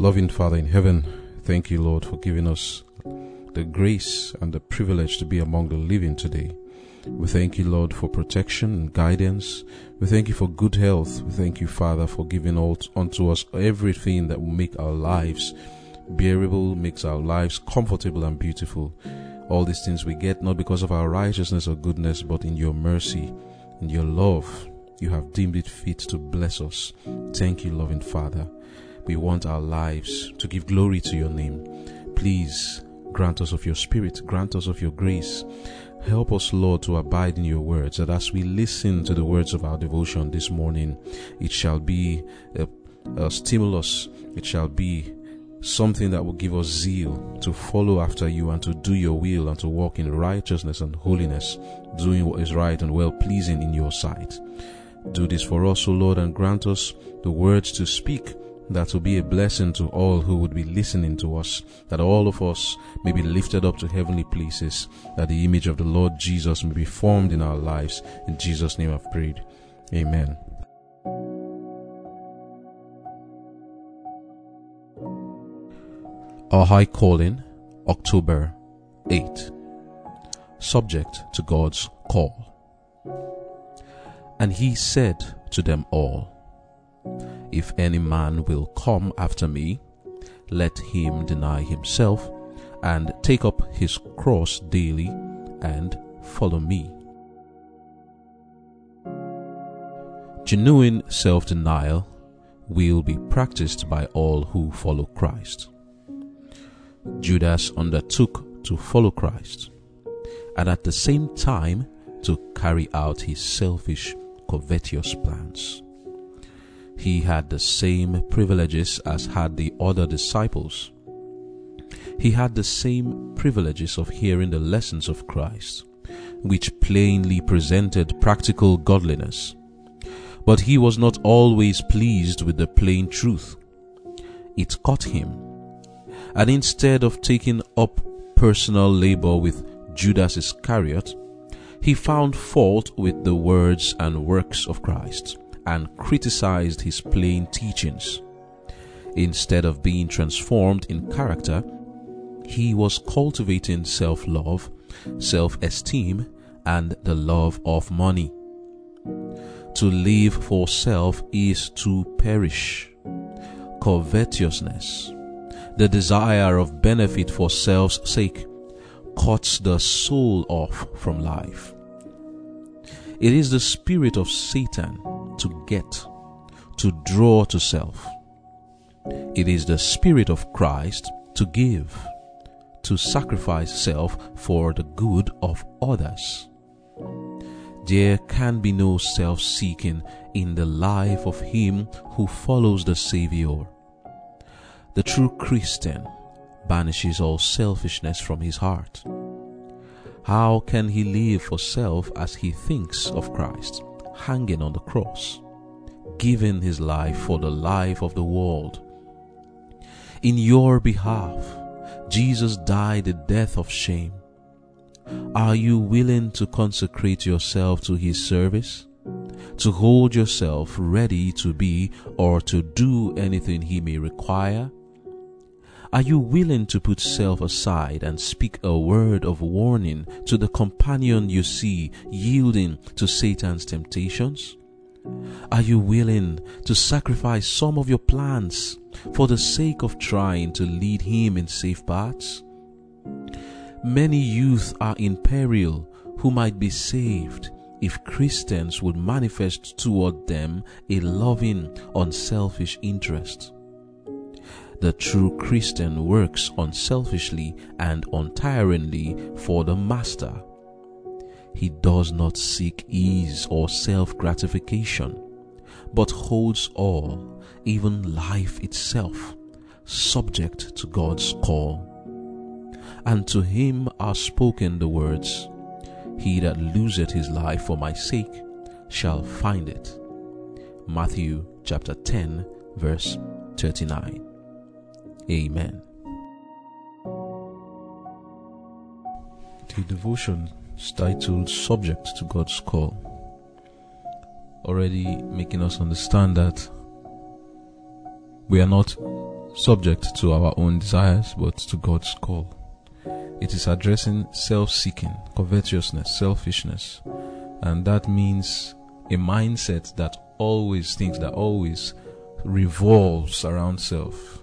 Loving Father in heaven, thank you, Lord, for giving us the grace and the privilege to be among the living today. We thank you, Lord, for protection and guidance. We thank you for good health. We thank you, Father, for giving all unto us everything that will make our lives bearable, makes our lives comfortable and beautiful. All these things we get not because of our righteousness or goodness, but in your mercy, in your love. You have deemed it fit to bless us. Thank you, loving Father. We want our lives to give glory to your name. Please grant us of your spirit, grant us of your grace. Help us, Lord, to abide in your words, that as we listen to the words of our devotion this morning, it shall be a, a stimulus, it shall be something that will give us zeal to follow after you and to do your will and to walk in righteousness and holiness, doing what is right and well pleasing in your sight. Do this for us, O Lord, and grant us the words to speak that will be a blessing to all who would be listening to us, that all of us may be lifted up to heavenly places, that the image of the Lord Jesus may be formed in our lives. In Jesus' name I've prayed. Amen. Our High Calling, October 8. Subject to God's Call. And he said to them all, if any man will come after me, let him deny himself and take up his cross daily and follow me. Genuine self denial will be practiced by all who follow Christ. Judas undertook to follow Christ and at the same time to carry out his selfish, covetous plans. He had the same privileges as had the other disciples. He had the same privileges of hearing the lessons of Christ, which plainly presented practical godliness. But he was not always pleased with the plain truth. It caught him. And instead of taking up personal labor with Judas Iscariot, he found fault with the words and works of Christ and criticized his plain teachings. Instead of being transformed in character, he was cultivating self love, self esteem, and the love of money. To live for self is to perish. Covetousness, the desire of benefit for self's sake, cuts the soul off from life. It is the spirit of Satan to get, to draw to self. It is the Spirit of Christ to give, to sacrifice self for the good of others. There can be no self seeking in the life of him who follows the Savior. The true Christian banishes all selfishness from his heart. How can he live for self as he thinks of Christ? Hanging on the cross, giving his life for the life of the world. In your behalf, Jesus died the death of shame. Are you willing to consecrate yourself to his service? To hold yourself ready to be or to do anything he may require? Are you willing to put self aside and speak a word of warning to the companion you see yielding to Satan's temptations? Are you willing to sacrifice some of your plans for the sake of trying to lead him in safe paths? Many youth are in peril who might be saved if Christians would manifest toward them a loving, unselfish interest. The true Christian works unselfishly and untiringly for the Master. He does not seek ease or self gratification, but holds all, even life itself, subject to God's call. And to him are spoken the words, He that loseth his life for my sake shall find it. Matthew chapter 10, verse 39. Amen. The devotion is titled Subject to God's Call, already making us understand that we are not subject to our own desires, but to God's call. It is addressing self-seeking, covetousness, selfishness, and that means a mindset that always thinks, that always revolves around self.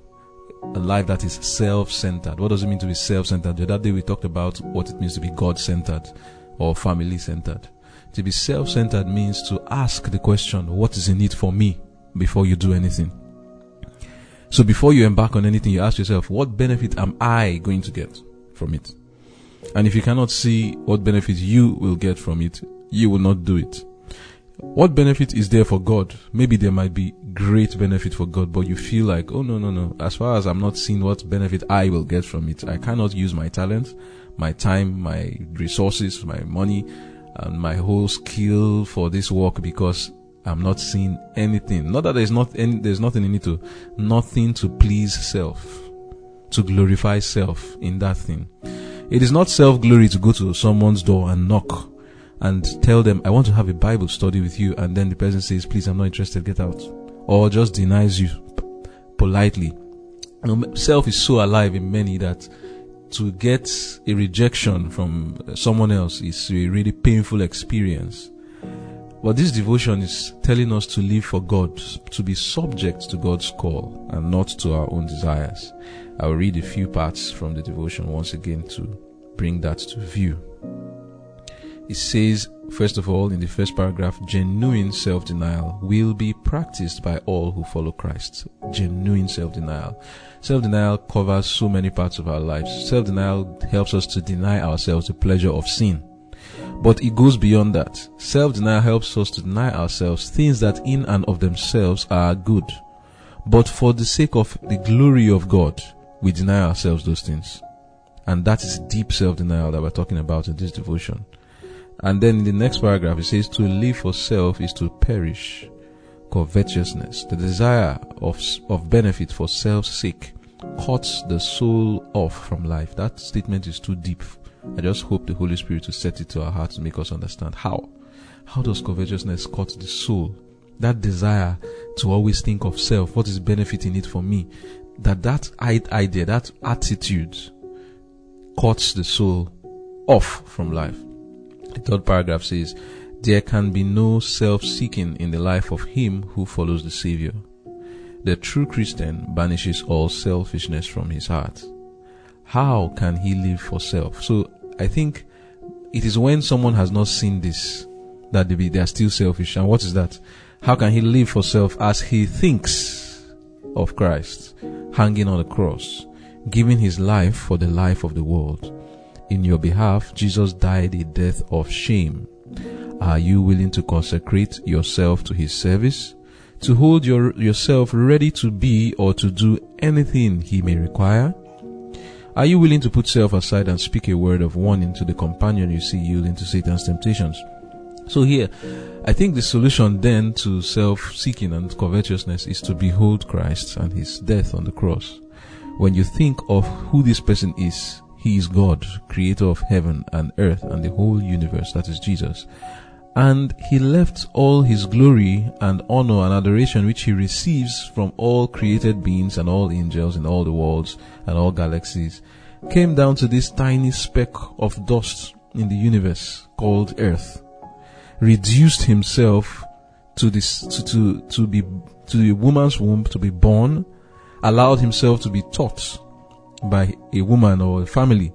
A life that is self-centered. What does it mean to be self-centered? The other day we talked about what it means to be God-centered or family-centered. To be self-centered means to ask the question, what is in it for me before you do anything? So before you embark on anything, you ask yourself, what benefit am I going to get from it? And if you cannot see what benefit you will get from it, you will not do it. What benefit is there for God? Maybe there might be great benefit for God, but you feel like, oh no, no, no. As far as I'm not seeing what benefit I will get from it, I cannot use my talent, my time, my resources, my money, and my whole skill for this work because I'm not seeing anything. Not that there's not any, there's nothing in it to, nothing to please self, to glorify self in that thing. It is not self glory to go to someone's door and knock and tell them, I want to have a Bible study with you. And then the person says, please, I'm not interested, get out. Or just denies you politely. self is so alive in many that to get a rejection from someone else is a really painful experience. But this devotion is telling us to live for God, to be subject to God's call and not to our own desires. I'll read a few parts from the devotion once again to bring that to view. It says, first of all, in the first paragraph, genuine self-denial will be practiced by all who follow Christ. Genuine self-denial. Self-denial covers so many parts of our lives. Self-denial helps us to deny ourselves the pleasure of sin. But it goes beyond that. Self-denial helps us to deny ourselves things that in and of themselves are good. But for the sake of the glory of God, we deny ourselves those things. And that is deep self-denial that we're talking about in this devotion. And then in the next paragraph, it says, to live for self is to perish. Covetousness, the desire of, of benefit for self's sake, cuts the soul off from life. That statement is too deep. I just hope the Holy Spirit will set it to our hearts to make us understand how. How does covetousness cut the soul? That desire to always think of self, what is benefiting it for me? That that idea, that attitude cuts the soul off from life. The third paragraph says, There can be no self-seeking in the life of him who follows the Savior. The true Christian banishes all selfishness from his heart. How can he live for self? So I think it is when someone has not seen this that they, be, they are still selfish. And what is that? How can he live for self as he thinks of Christ hanging on the cross, giving his life for the life of the world? In your behalf, Jesus died a death of shame. Are you willing to consecrate yourself to his service? To hold your, yourself ready to be or to do anything he may require? Are you willing to put self aside and speak a word of warning to the companion you see yielding to Satan's temptations? So here, I think the solution then to self-seeking and covetousness is to behold Christ and his death on the cross. When you think of who this person is, he is God, creator of heaven and earth and the whole universe, that is Jesus. And he left all his glory and honor and adoration which he receives from all created beings and all angels in all the worlds and all galaxies, came down to this tiny speck of dust in the universe called earth, reduced himself to this, to, to, to be, to the woman's womb to be born, allowed himself to be taught, by a woman or a family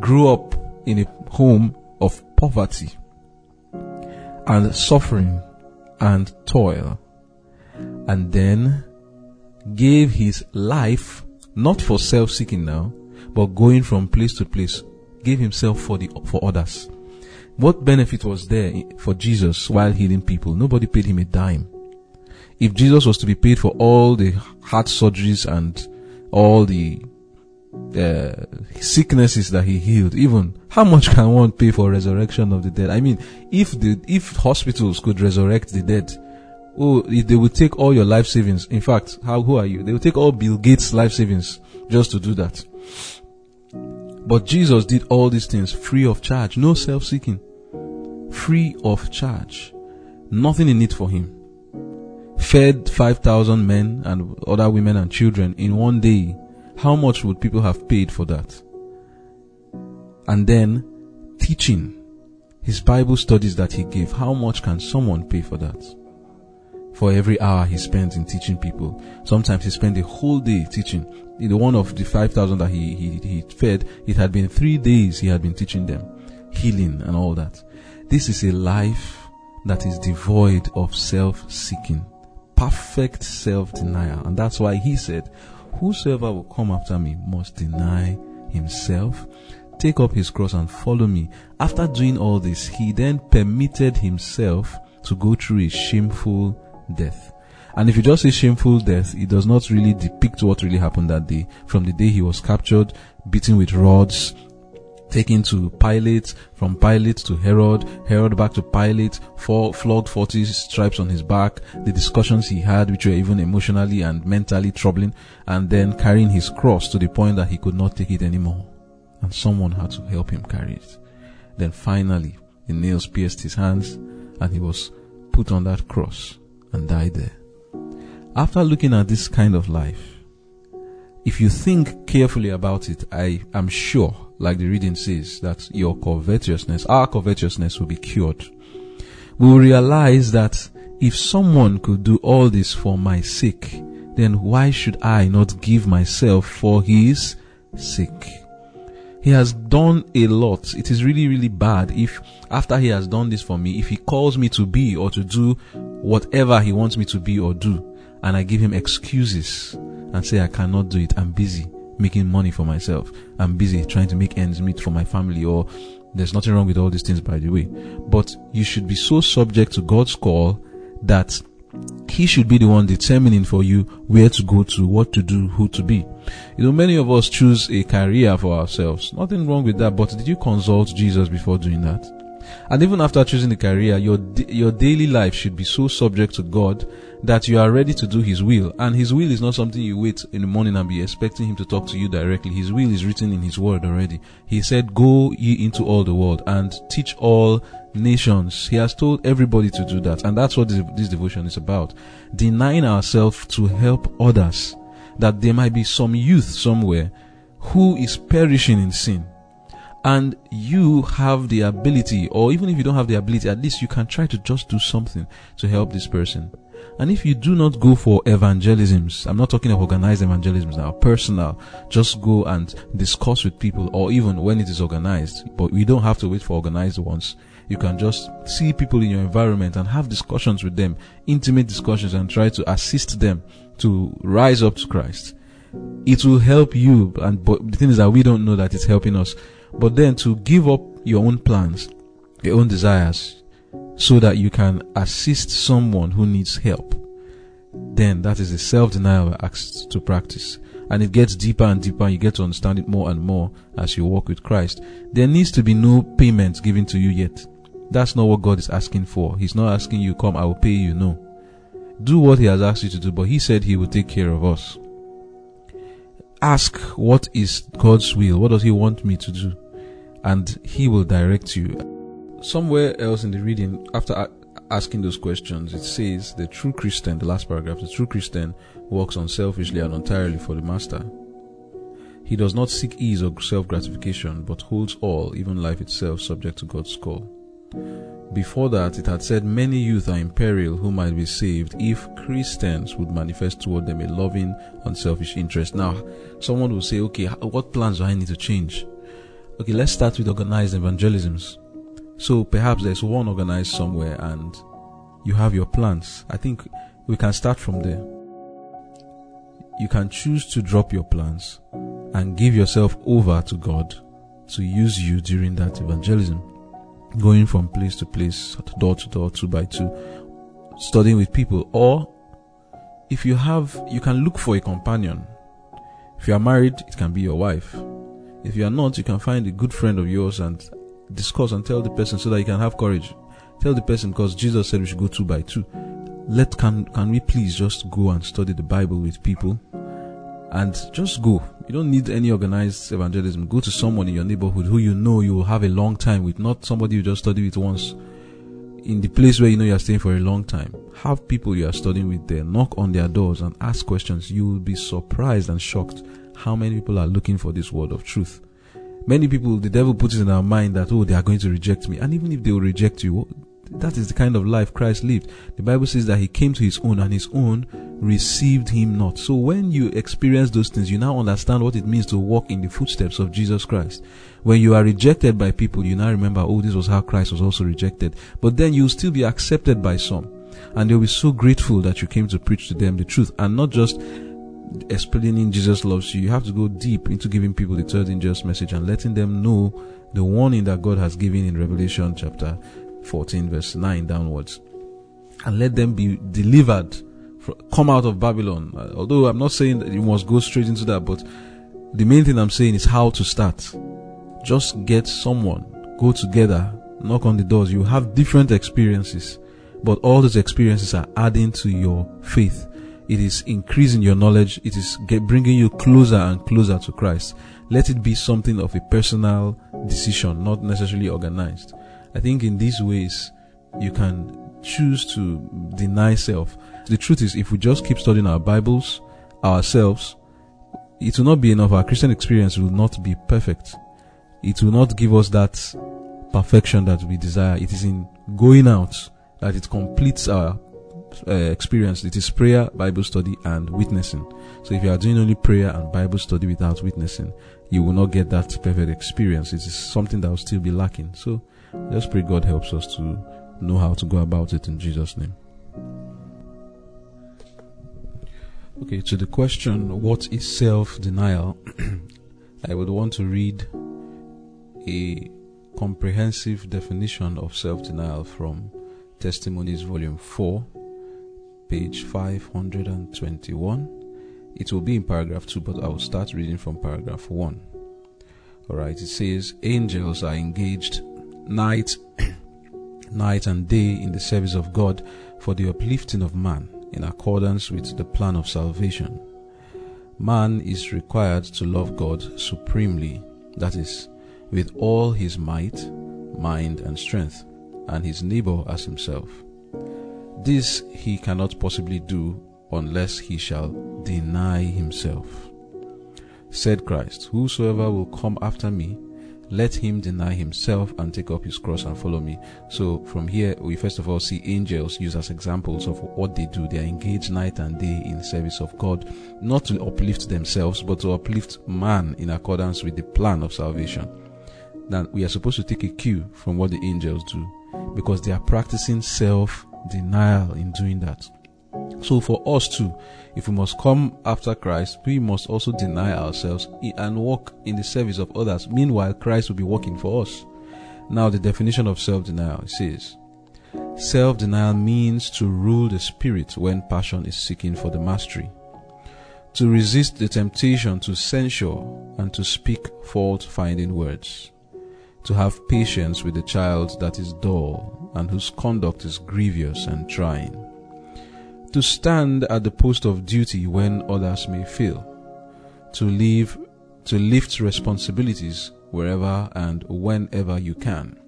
grew up in a home of poverty and suffering and toil and then gave his life not for self-seeking now but going from place to place gave himself for the for others. What benefit was there for Jesus while healing people? Nobody paid him a dime. If Jesus was to be paid for all the heart surgeries and all the uh, sicknesses that he healed. Even how much can one pay for resurrection of the dead? I mean if the if hospitals could resurrect the dead oh they would take all your life savings. In fact how who are you? They would take all bill gates life savings just to do that. But jesus did all these things free of charge. No self-seeking. Free of charge. Nothing in it for him. Fed 5,000 men and other women and children in one day, how much would people have paid for that? And then teaching his Bible studies that he gave, how much can someone pay for that? For every hour he spent in teaching people. Sometimes he spent a whole day teaching. In the one of the 5,000 that he, he, he fed, it had been three days he had been teaching them. Healing and all that. This is a life that is devoid of self-seeking. Perfect self-denial. And that's why he said, whosoever will come after me must deny himself, take up his cross and follow me. After doing all this, he then permitted himself to go through a shameful death. And if you just say shameful death, it does not really depict what really happened that day. From the day he was captured, beaten with rods, taken to Pilate, from Pilate to Herod, Herod back to Pilate, flogged 40 stripes on his back, the discussions he had, which were even emotionally and mentally troubling, and then carrying his cross to the point that he could not take it anymore. And someone had to help him carry it. Then finally, the nails pierced his hands, and he was put on that cross and died there. After looking at this kind of life, if you think carefully about it, I am sure, like the reading says, that your covetousness, our covetousness will be cured. We will realize that if someone could do all this for my sake, then why should I not give myself for his sake? He has done a lot. It is really, really bad if after he has done this for me, if he calls me to be or to do whatever he wants me to be or do, and I give him excuses and say I cannot do it, I'm busy making money for myself. I'm busy trying to make ends meet for my family or there's nothing wrong with all these things by the way. But you should be so subject to God's call that he should be the one determining for you where to go to, what to do, who to be. You know, many of us choose a career for ourselves. Nothing wrong with that, but did you consult Jesus before doing that? And even after choosing the career, your your daily life should be so subject to God that you are ready to do His will. And His will is not something you wait in the morning and be expecting Him to talk to you directly. His will is written in His Word already. He said, "Go ye into all the world and teach all nations." He has told everybody to do that, and that's what this, this devotion is about: denying ourselves to help others, that there might be some youth somewhere who is perishing in sin and you have the ability, or even if you don't have the ability, at least you can try to just do something to help this person. And if you do not go for evangelisms, I'm not talking of organized evangelisms now, personal, just go and discuss with people, or even when it is organized, but we don't have to wait for organized ones. You can just see people in your environment and have discussions with them, intimate discussions, and try to assist them to rise up to Christ. It will help you, and but the thing is that we don't know that it's helping us but then to give up your own plans, your own desires, so that you can assist someone who needs help, then that is the self denial we're asked to practice. And it gets deeper and deeper, you get to understand it more and more as you walk with Christ. There needs to be no payment given to you yet. That's not what God is asking for. He's not asking you, come, I will pay you. No. Do what He has asked you to do, but He said He will take care of us. Ask, what is God's will? What does He want me to do? And He will direct you. Somewhere else in the reading, after asking those questions, it says the true Christian, the last paragraph, the true Christian works unselfishly and entirely for the Master. He does not seek ease or self gratification, but holds all, even life itself, subject to God's call. Before that, it had said many youth are in peril who might be saved if Christians would manifest toward them a loving, unselfish interest. Now, someone will say, okay, what plans do I need to change? Okay, let's start with organized evangelisms. So perhaps there's one organized somewhere and you have your plans. I think we can start from there. You can choose to drop your plans and give yourself over to God to use you during that evangelism. Going from place to place, door to door, two by two, studying with people. Or if you have, you can look for a companion. If you are married, it can be your wife if you are not, you can find a good friend of yours and discuss and tell the person so that you can have courage. Tell the person because Jesus said we should go two by two. Let can can we please just go and study the Bible with people and just go. You don't need any organized evangelism. Go to someone in your neighborhood who you know you will have a long time with, not somebody you just study with once. in the place where you know you are staying for a long time, have people you are studying with there, knock on their doors and ask questions. You will be surprised and shocked how many people are looking for this word of truth. Many people, the devil puts it in our mind that, oh, they are going to reject me. And even if they will reject you, oh, that is the kind of life Christ lived. The Bible says that he came to his own and his own received him not. So when you experience those things, you now understand what it means to walk in the footsteps of Jesus Christ. When you are rejected by people, you now remember, oh, this was how Christ was also rejected. But then you'll still be accepted by some. And they'll be so grateful that you came to preach to them the truth and not just explaining Jesus loves you. You have to go deep into giving people the third angels message and letting them know the warning that God has given in Revelation chapter 14 verse 9 downwards. And let them be delivered, come out of Babylon. Uh, although I'm not saying that you must go straight into that, but the main thing I'm saying is how to start. Just get someone, go together, knock on the doors. You have different experiences, but all those experiences are adding to your faith it is increasing your knowledge. It is bringing you closer and closer to Christ. Let it be something of a personal decision, not necessarily organized. I think in these ways, you can choose to deny self. The truth is, if we just keep studying our Bibles ourselves, it will not be enough. Our Christian experience will not be perfect. It will not give us that perfection that we desire. It is in going out that it completes our uh, experience. It is prayer, Bible study, and witnessing. So if you are doing only prayer and Bible study without witnessing, you will not get that perfect experience. It is something that will still be lacking. So just pray God helps us to know how to go about it in Jesus' name. Okay, to the question, what is self denial? I would want to read a comprehensive definition of self denial from Testimonies, Volume 4, page 521. It will be in paragraph 2, but I will start reading from paragraph 1. Alright, it says, Angels are engaged night, night and day in the service of God for the uplifting of man in accordance with the plan of salvation. Man is required to love God supremely, that is, with all his might, mind, and strength, and his neighbor as himself. This he cannot possibly do unless he shall deny himself. Said Christ, Whosoever will come after me, let him deny himself and take up his cross and follow me. So from here, we first of all see angels used as examples of what they do. They are engaged night and day in service of God, not to uplift themselves, but to uplift man in accordance with the plan of salvation. Now we are supposed to take a cue from what the angels do because they are practicing self denial in doing that. So for us too, if we must come after Christ, we must also deny ourselves and walk in the service of others. Meanwhile, Christ will be working for us. Now, the definition of self-denial says, self-denial means to rule the spirit when passion is seeking for the mastery, to resist the temptation to censure and to speak fault-finding words, to have patience with a child that is dull and whose conduct is grievous and trying, to stand at the post of duty when others may fail, to live, to lift responsibilities wherever and whenever you can,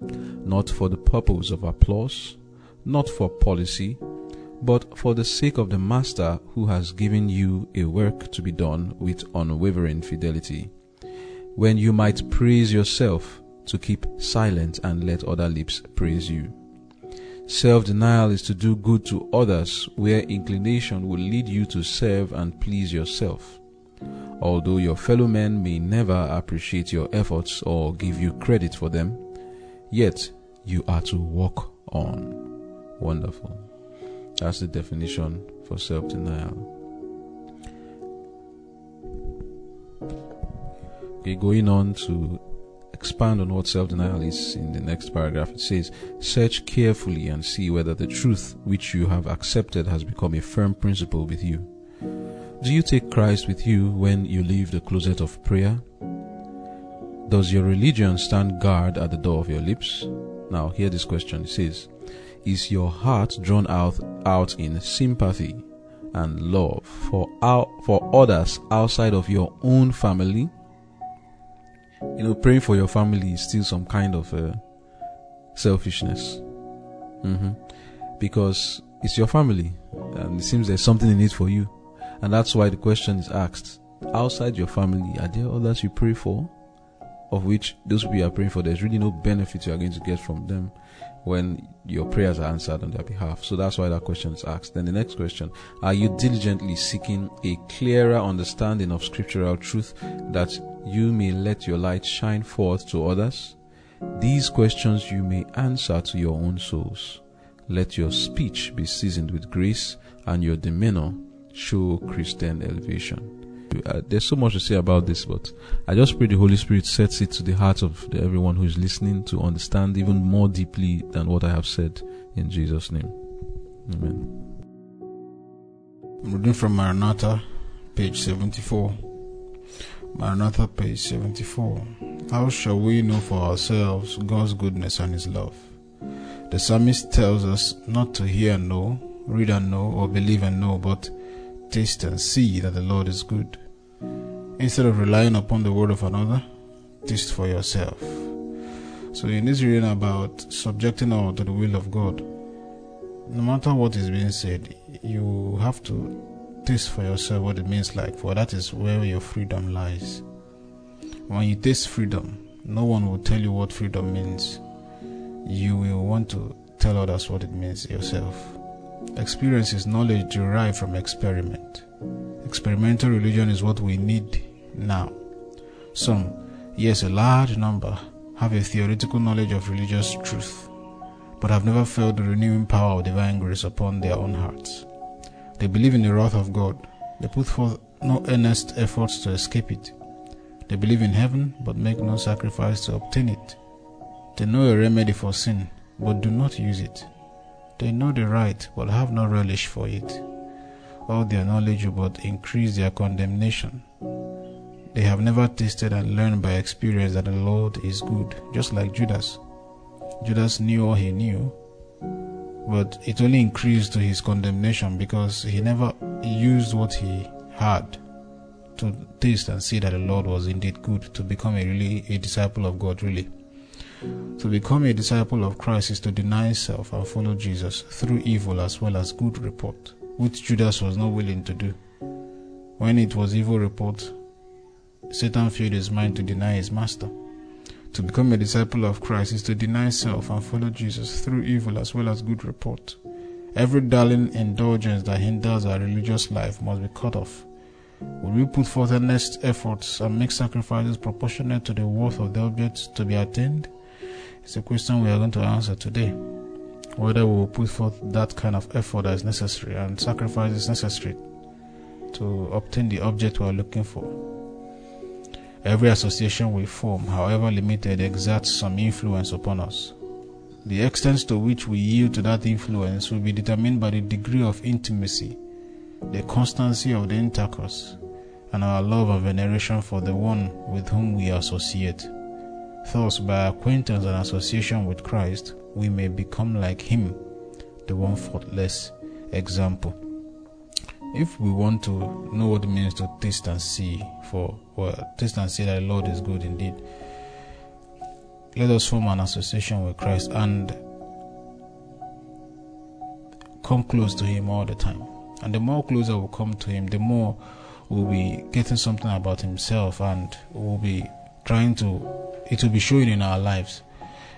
not for the purpose of applause, not for policy, but for the sake of the Master who has given you a work to be done with unwavering fidelity. When you might praise yourself, to keep silent and let other lips praise you. Self denial is to do good to others where inclination will lead you to serve and please yourself. Although your fellow men may never appreciate your efforts or give you credit for them, yet you are to walk on. Wonderful. That's the definition for self denial. Okay, going on to expand on what self denial is in the next paragraph. It says, Search carefully and see whether the truth which you have accepted has become a firm principle with you. Do you take Christ with you when you leave the closet of prayer? Does your religion stand guard at the door of your lips? Now, hear this question. It says, Is your heart drawn out, out in sympathy and love for, out, for others outside of your own family? You know, praying for your family is still some kind of uh, selfishness. Mm-hmm. Because it's your family, and it seems there's something in it for you. And that's why the question is asked. Outside your family, are there others you pray for? Of which those people you are praying for, there's really no benefit you are going to get from them when your prayers are answered on their behalf. So that's why that question is asked. Then the next question Are you diligently seeking a clearer understanding of scriptural truth that you may let your light shine forth to others? These questions you may answer to your own souls. Let your speech be seasoned with grace and your demeanor show Christian elevation. Uh, there's so much to say about this, but I just pray the Holy Spirit sets it to the heart of the, everyone who is listening to understand even more deeply than what I have said in Jesus' name. Amen. I'm reading from Maranatha, page 74. Maranatha, page 74. How shall we know for ourselves God's goodness and His love? The psalmist tells us not to hear and know, read and know, or believe and know, but taste and see that the Lord is good. Instead of relying upon the word of another, taste for yourself. So, in this reading about subjecting all to the will of God, no matter what is being said, you have to taste for yourself what it means like, for that is where your freedom lies. When you taste freedom, no one will tell you what freedom means. You will want to tell others what it means yourself. Experience is knowledge derived from experiment. Experimental religion is what we need now. Some, yes, a large number, have a theoretical knowledge of religious truth, but have never felt the renewing power of divine grace upon their own hearts. They believe in the wrath of God. They put forth no earnest efforts to escape it. They believe in heaven, but make no sacrifice to obtain it. They know a remedy for sin, but do not use it. They know the right, but have no relish for it all their knowledge but increase their condemnation. They have never tasted and learned by experience that the Lord is good, just like Judas. Judas knew all he knew, but it only increased to his condemnation because he never used what he had to taste and see that the Lord was indeed good to become a really a disciple of God really. To become a disciple of Christ is to deny self and follow Jesus through evil as well as good report which Judas was not willing to do. When it was evil report, Satan filled his mind to deny his master. To become a disciple of Christ is to deny self and follow Jesus through evil as well as good report. Every darling indulgence that hinders our religious life must be cut off. Will we put forth earnest efforts and make sacrifices proportionate to the worth of the object to be attained? It's a question we are going to answer today whether we will put forth that kind of effort that is necessary and sacrifice is necessary to obtain the object we are looking for. Every association we form, however limited, exerts some influence upon us. The extent to which we yield to that influence will be determined by the degree of intimacy, the constancy of the intercourse, and our love and veneration for the one with whom we associate. Thus, by acquaintance and association with Christ, we may become like Him, the one faultless example. If we want to know what it means to taste and see, for well, taste and see that the Lord is good indeed, let us form an association with Christ and come close to Him all the time. And the more closer we come to Him, the more we'll be getting something about Himself and we'll be trying to it will be showing in our lives.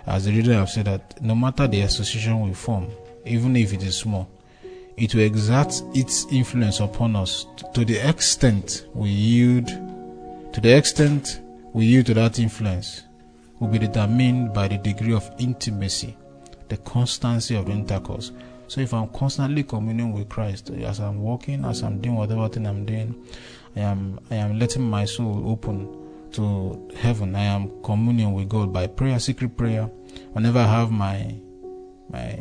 As the reader have said that no matter the association we form, even if it is small, it will exert its influence upon us to the extent we yield to the extent we yield to that influence will be determined by the degree of intimacy, the constancy of intercourse. So if I'm constantly communing with Christ, as I'm walking, as I'm doing whatever thing I'm doing, I am I am letting my soul open to heaven. I am communion with God by prayer, secret prayer. Whenever I have my my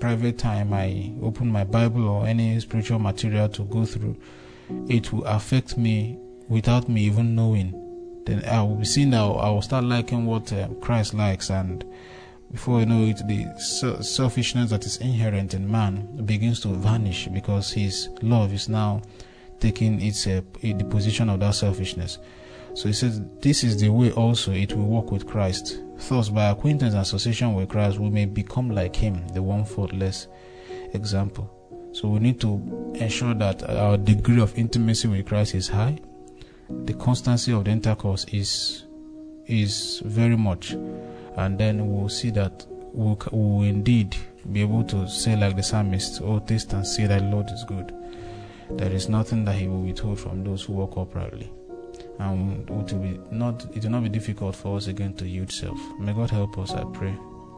private time, I open my Bible or any spiritual material to go through. It will affect me without me even knowing. Then I will be seeing that I will start liking what uh, Christ likes, and before you know it, the selfishness that is inherent in man begins to vanish because His love is now taking its uh, the position of that selfishness. So he says, This is the way also it will work with Christ Thus, by acquaintance and association with Christ, we may become like Him, the one faultless example. So we need to ensure that our degree of intimacy with Christ is high. The constancy of the intercourse is is very much, and then we'll see that we'll, we'll indeed be able to say like the psalmist, "Oh, taste and see that the Lord is good." There is nothing that He will withhold from those who walk uprightly, and it will be not it will not be difficult for us again to yield self. May God help us. I pray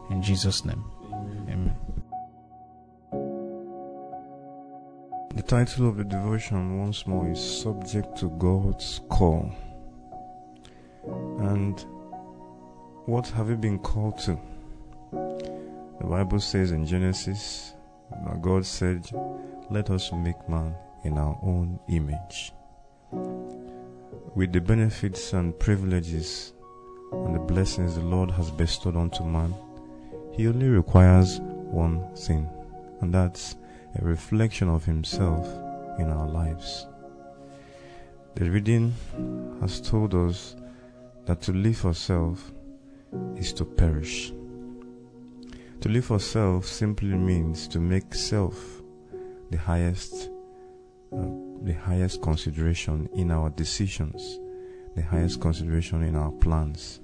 in Jesus' name. Amen. The title of the devotion, once more, is Subject to God's Call. And what have you been called to? The Bible says in Genesis that God said, Let us make man in our own image. With the benefits and privileges and the blessings the Lord has bestowed onto man, He only requires one thing, and that's a reflection of Himself in our lives. The reading has told us that to live for self is to perish. To live for self simply means to make self the highest, uh, the highest consideration in our decisions, the highest consideration in our plans.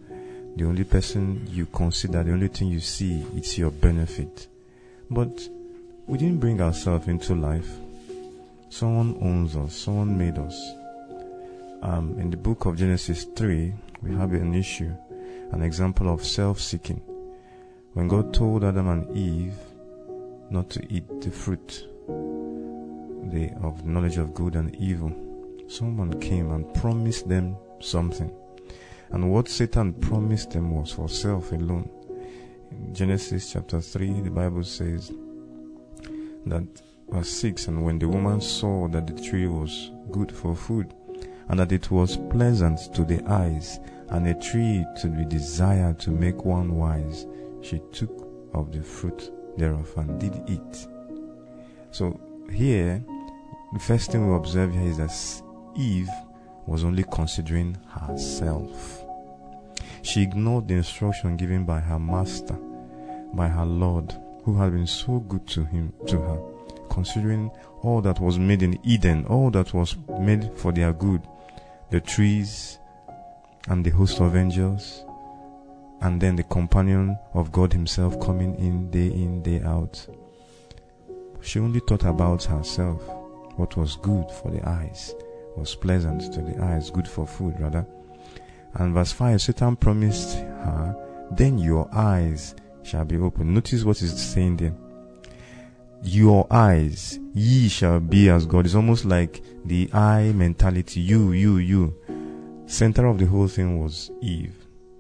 The only person you consider, the only thing you see, it's your benefit. But we didn't bring ourselves into life. Someone owns us. Someone made us. Um, in the book of Genesis 3, we have an issue, an example of self-seeking. When God told Adam and Eve not to eat the fruit the, of knowledge of good and evil, someone came and promised them something. And what Satan promised them was for self alone. In Genesis chapter 3, the Bible says, that verse 6 and when the woman saw that the tree was good for food and that it was pleasant to the eyes and a tree to be desired to make one wise she took of the fruit thereof and did eat so here the first thing we observe here is that eve was only considering herself. She ignored the instruction given by her master by her lord who had been so good to him to her considering all that was made in eden all that was made for their good the trees and the host of angels and then the companion of god himself coming in day in day out she only thought about herself what was good for the eyes was pleasant to the eyes good for food rather and verse 5 satan promised her then your eyes shall be open. Notice what is saying there. Your eyes, ye shall be as God. It's almost like the I mentality. You, you, you. Center of the whole thing was Eve.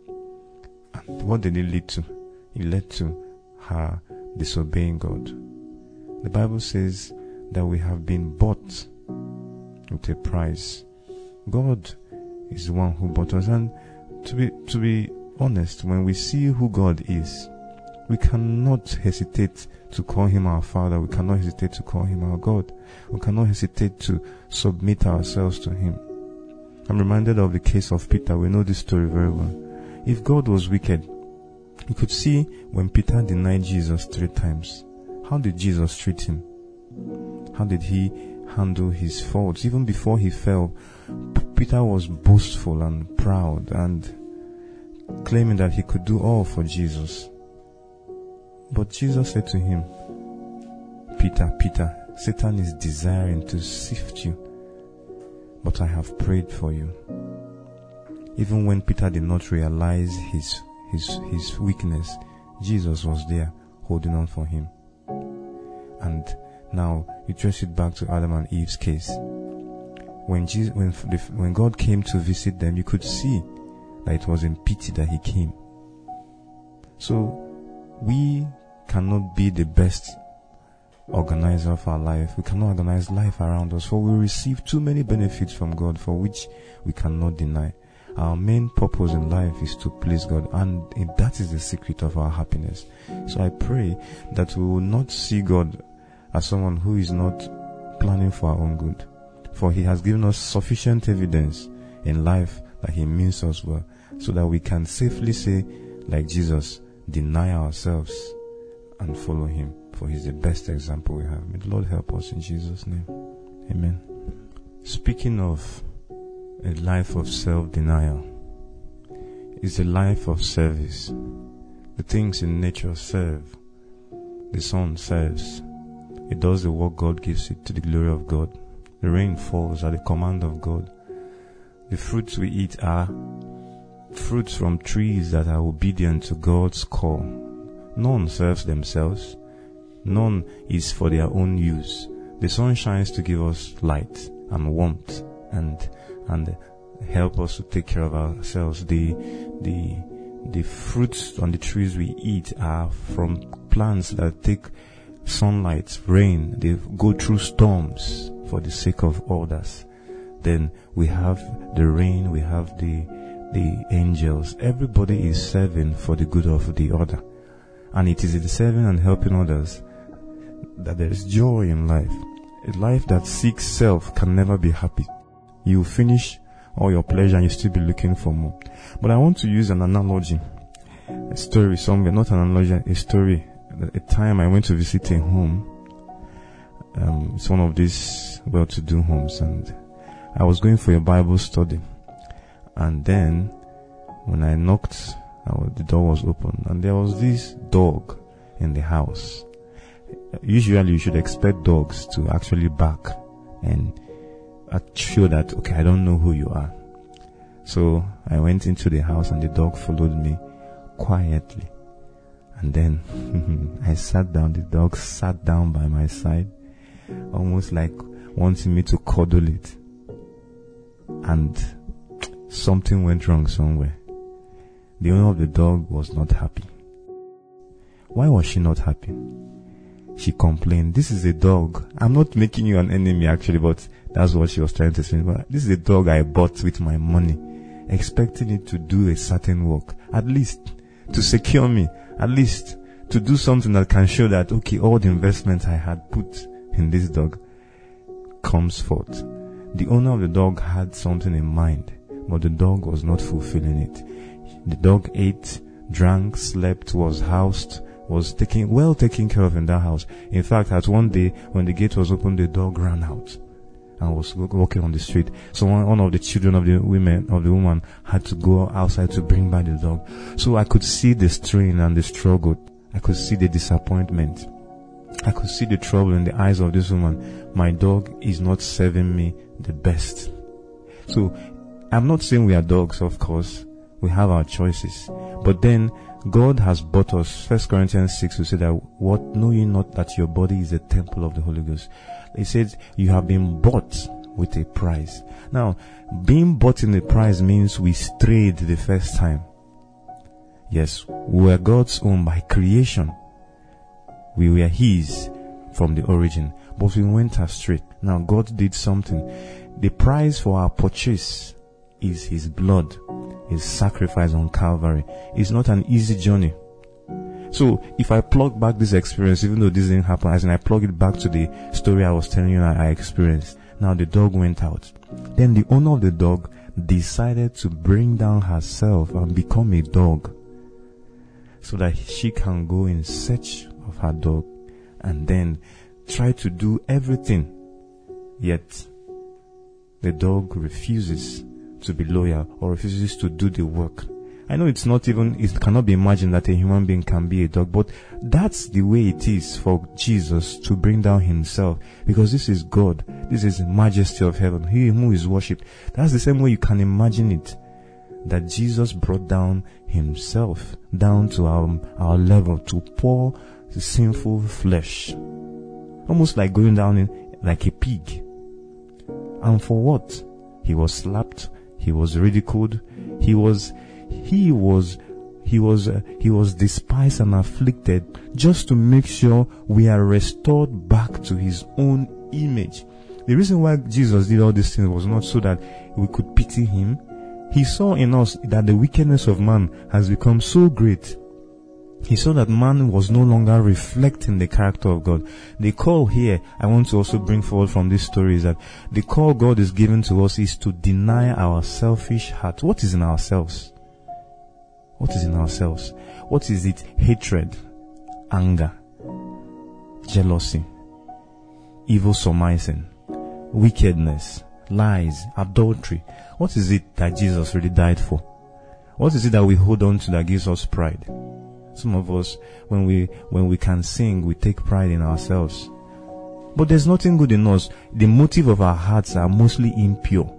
And what did it lead to? It led to her disobeying God. The Bible says that we have been bought with a price. God is the one who bought us. And to be, to be honest, when we see who God is, we cannot hesitate to call him our Father. We cannot hesitate to call him our God. We cannot hesitate to submit ourselves to him. I'm reminded of the case of Peter. We know this story very well. If God was wicked, you could see when Peter denied Jesus three times. How did Jesus treat him? How did he handle his faults? Even before he fell, Peter was boastful and proud and claiming that he could do all for Jesus. But Jesus said to him, Peter, Peter, Satan is desiring to sift you, but I have prayed for you. Even when Peter did not realize his, his, his weakness, Jesus was there holding on for him. And now you trace it back to Adam and Eve's case. When Jesus, when, when God came to visit them, you could see that it was in pity that he came. So we cannot be the best organizer of our life. We cannot organize life around us, for we receive too many benefits from God for which we cannot deny. Our main purpose in life is to please God, and that is the secret of our happiness. So I pray that we will not see God as someone who is not planning for our own good, for He has given us sufficient evidence in life that He means us well, so that we can safely say, like Jesus, deny ourselves and follow him, for he's the best example we have. May the Lord help us in Jesus' name. Amen. Speaking of a life of self-denial, is a life of service. The things in nature serve. The sun serves. It does the work God gives it to the glory of God. The rain falls at the command of God. The fruits we eat are fruits from trees that are obedient to God's call. None serves themselves. None is for their own use. The sun shines to give us light and warmth and and help us to take care of ourselves. The the the fruits on the trees we eat are from plants that take sunlight, rain, they go through storms for the sake of others. Then we have the rain, we have the the angels. Everybody is serving for the good of the other. And it is in serving and helping others that there is joy in life. A life that seeks self can never be happy. You finish all your pleasure and you still be looking for more. But I want to use an analogy, a story somewhere, not an analogy, a story. At a time I went to visit a home. Um, it's one of these well-to-do homes and I was going for a Bible study. And then when I knocked, the door was open and there was this dog in the house. Usually you should expect dogs to actually bark and show that, okay, I don't know who you are. So I went into the house and the dog followed me quietly. And then I sat down, the dog sat down by my side, almost like wanting me to cuddle it. And something went wrong somewhere. The owner of the dog was not happy. Why was she not happy? She complained, this is a dog. I'm not making you an enemy actually, but that's what she was trying to say. But this is a dog I bought with my money, expecting it to do a certain work, at least to secure me, at least to do something that can show that, okay, all the investment I had put in this dog comes forth. The owner of the dog had something in mind, but the dog was not fulfilling it. The dog ate, drank, slept, was housed, was taken, well taken care of in that house. In fact, at one day, when the gate was opened, the dog ran out and was walking on the street. So one, one of the children of the women, of the woman had to go outside to bring back the dog. So I could see the strain and the struggle. I could see the disappointment. I could see the trouble in the eyes of this woman. My dog is not serving me the best. So I'm not saying we are dogs, of course. We have our choices. But then God has bought us. First Corinthians 6 will say that what know you not that your body is a temple of the Holy Ghost. He says you have been bought with a price. Now, being bought in a price means we strayed the first time. Yes, we were God's own by creation. We were His from the origin, but we went astray. Now God did something. The price for our purchase is His blood, His sacrifice on Calvary. It's not an easy journey. So if I plug back this experience, even though this didn't happen, as in I plug it back to the story I was telling you I experienced. Now the dog went out. Then the owner of the dog decided to bring down herself and become a dog so that she can go in search of her dog and then try to do everything. Yet the dog refuses to be loyal or refuses to do the work. I know it's not even, it cannot be imagined that a human being can be a dog, but that's the way it is for Jesus to bring down himself because this is God. This is the majesty of heaven. He who is worshipped. That's the same way you can imagine it. That Jesus brought down himself down to our, our level to the sinful flesh. Almost like going down in, like a pig. And for what? He was slapped. He was ridiculed. He was he was he was uh, he was despised and afflicted just to make sure we are restored back to his own image the reason why jesus did all these things was not so that we could pity him he saw in us that the wickedness of man has become so great he saw that man was no longer reflecting the character of God. The call here, I want to also bring forward from this story is that the call God is giving to us is to deny our selfish heart. What is in ourselves? What is in ourselves? What is it? Hatred, anger, jealousy, evil surmising, wickedness, lies, adultery. What is it that Jesus really died for? What is it that we hold on to that gives us pride? Some of us, when we, when we can sing, we take pride in ourselves. But there's nothing good in us. The motive of our hearts are mostly impure.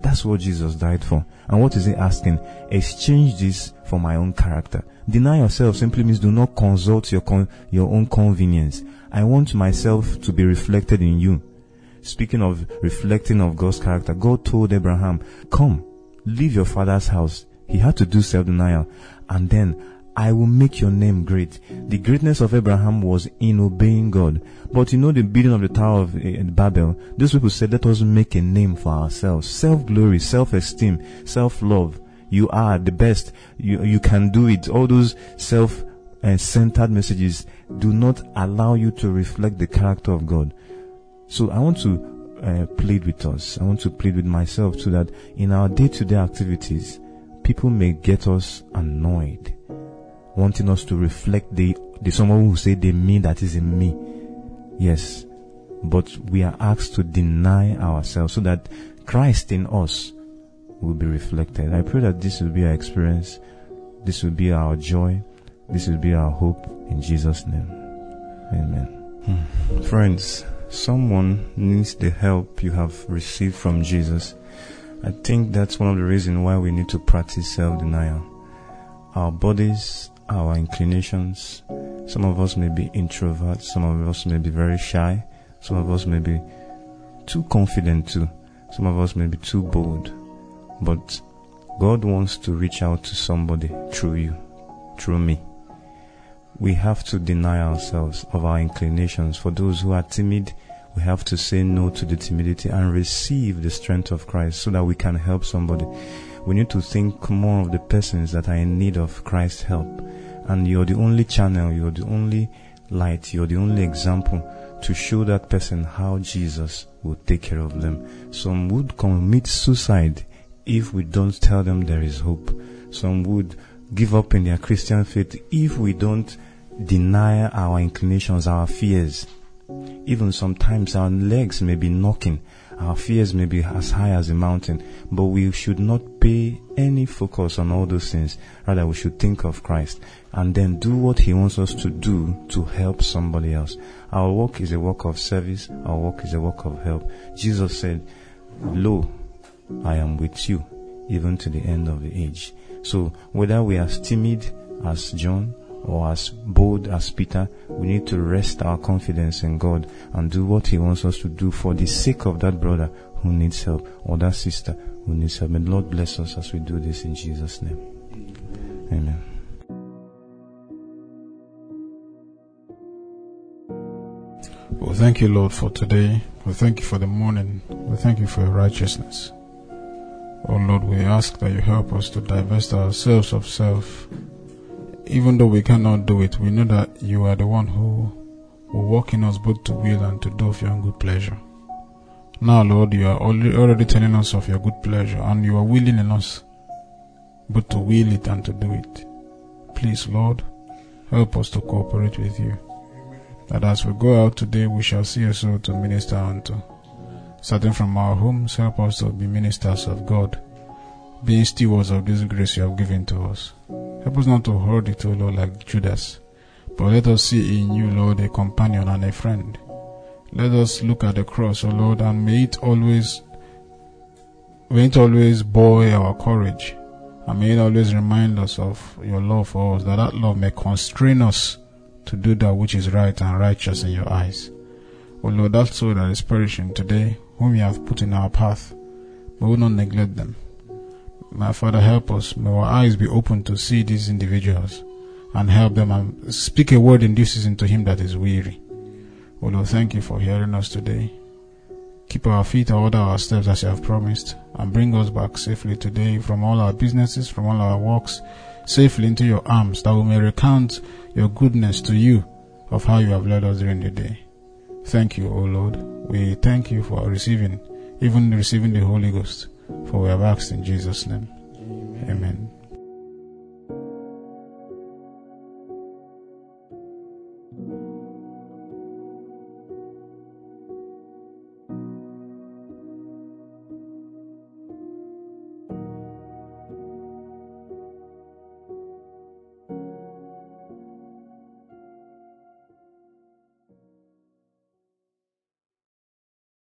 That's what Jesus died for. And what is he asking? Exchange this for my own character. Deny yourself simply means do not consult your con- your own convenience. I want myself to be reflected in you. Speaking of reflecting of God's character, God told Abraham, come, leave your father's house. He had to do self-denial. And then I will make your name great. The greatness of Abraham was in obeying God. But you know the building of the Tower of uh, Babel, those people said, let us make a name for ourselves. Self-glory, self-esteem, self-love. You are the best. You, you can do it. All those self uh, centered messages do not allow you to reflect the character of God. So I want to uh, plead with us. I want to plead with myself so that in our day-to-day activities, people may get us annoyed wanting us to reflect the, the someone who say the me that is in me. Yes. But we are asked to deny ourselves so that Christ in us will be reflected. I pray that this will be our experience. This will be our joy. This will be our hope in Jesus' name. Amen. Hmm. Friends, someone needs the help you have received from Jesus. I think that's one of the reasons why we need to practice self-denial. Our bodies our inclinations. Some of us may be introverts, some of us may be very shy, some of us may be too confident too, some of us may be too bold. But God wants to reach out to somebody through you, through me. We have to deny ourselves of our inclinations. For those who are timid, we have to say no to the timidity and receive the strength of Christ so that we can help somebody. We need to think more of the persons that are in need of Christ's help and you're the only channel, you're the only light, you're the only example to show that person how Jesus will take care of them. Some would commit suicide if we don't tell them there is hope. Some would give up in their Christian faith if we don't deny our inclinations, our fears. Even sometimes our legs may be knocking our fears may be as high as a mountain, but we should not pay any focus on all those things. Rather, we should think of Christ and then do what He wants us to do to help somebody else. Our work is a work of service. Our work is a work of help. Jesus said, Lo, I am with you even to the end of the age. So whether we are timid as John or as bold as Peter, we need to rest our confidence in God and do what He wants us to do for the sake of that brother who needs help or that sister who needs help. May Lord bless us as we do this in Jesus' name. Amen. Well, thank you, Lord, for today. We thank you for the morning. We thank you for your righteousness. Oh Lord, we ask that you help us to divest ourselves of self even though we cannot do it, we know that you are the one who will work in us both to will and to do of your own good pleasure. Now, Lord, you are already telling us of your good pleasure, and you are willing in us both to will it and to do it. Please, Lord, help us to cooperate with you. That as we go out today, we shall see a soul to minister unto. Starting from our homes, help us to be ministers of God, being stewards of this grace you have given to us. Help us not to hold it, O Lord, like Judas, but let us see in you, Lord, a companion and a friend. Let us look at the cross, O Lord, and may it always, may it always buoy our courage, and may it always remind us of your love for us, that that love may constrain us to do that which is right and righteous in your eyes. O Lord, that soul that is perishing today, whom you have put in our path, we will not neglect them. My Father, help us. May our eyes be open to see these individuals and help them and speak a word in this season to him that is weary. O Lord, thank you for hearing us today. Keep our feet and order our steps as you have promised and bring us back safely today from all our businesses, from all our works, safely into your arms that we may recount your goodness to you of how you have led us during the day. Thank you, O Lord. We thank you for receiving, even receiving the Holy Ghost. For we have asked in Jesus' name. Amen. Amen.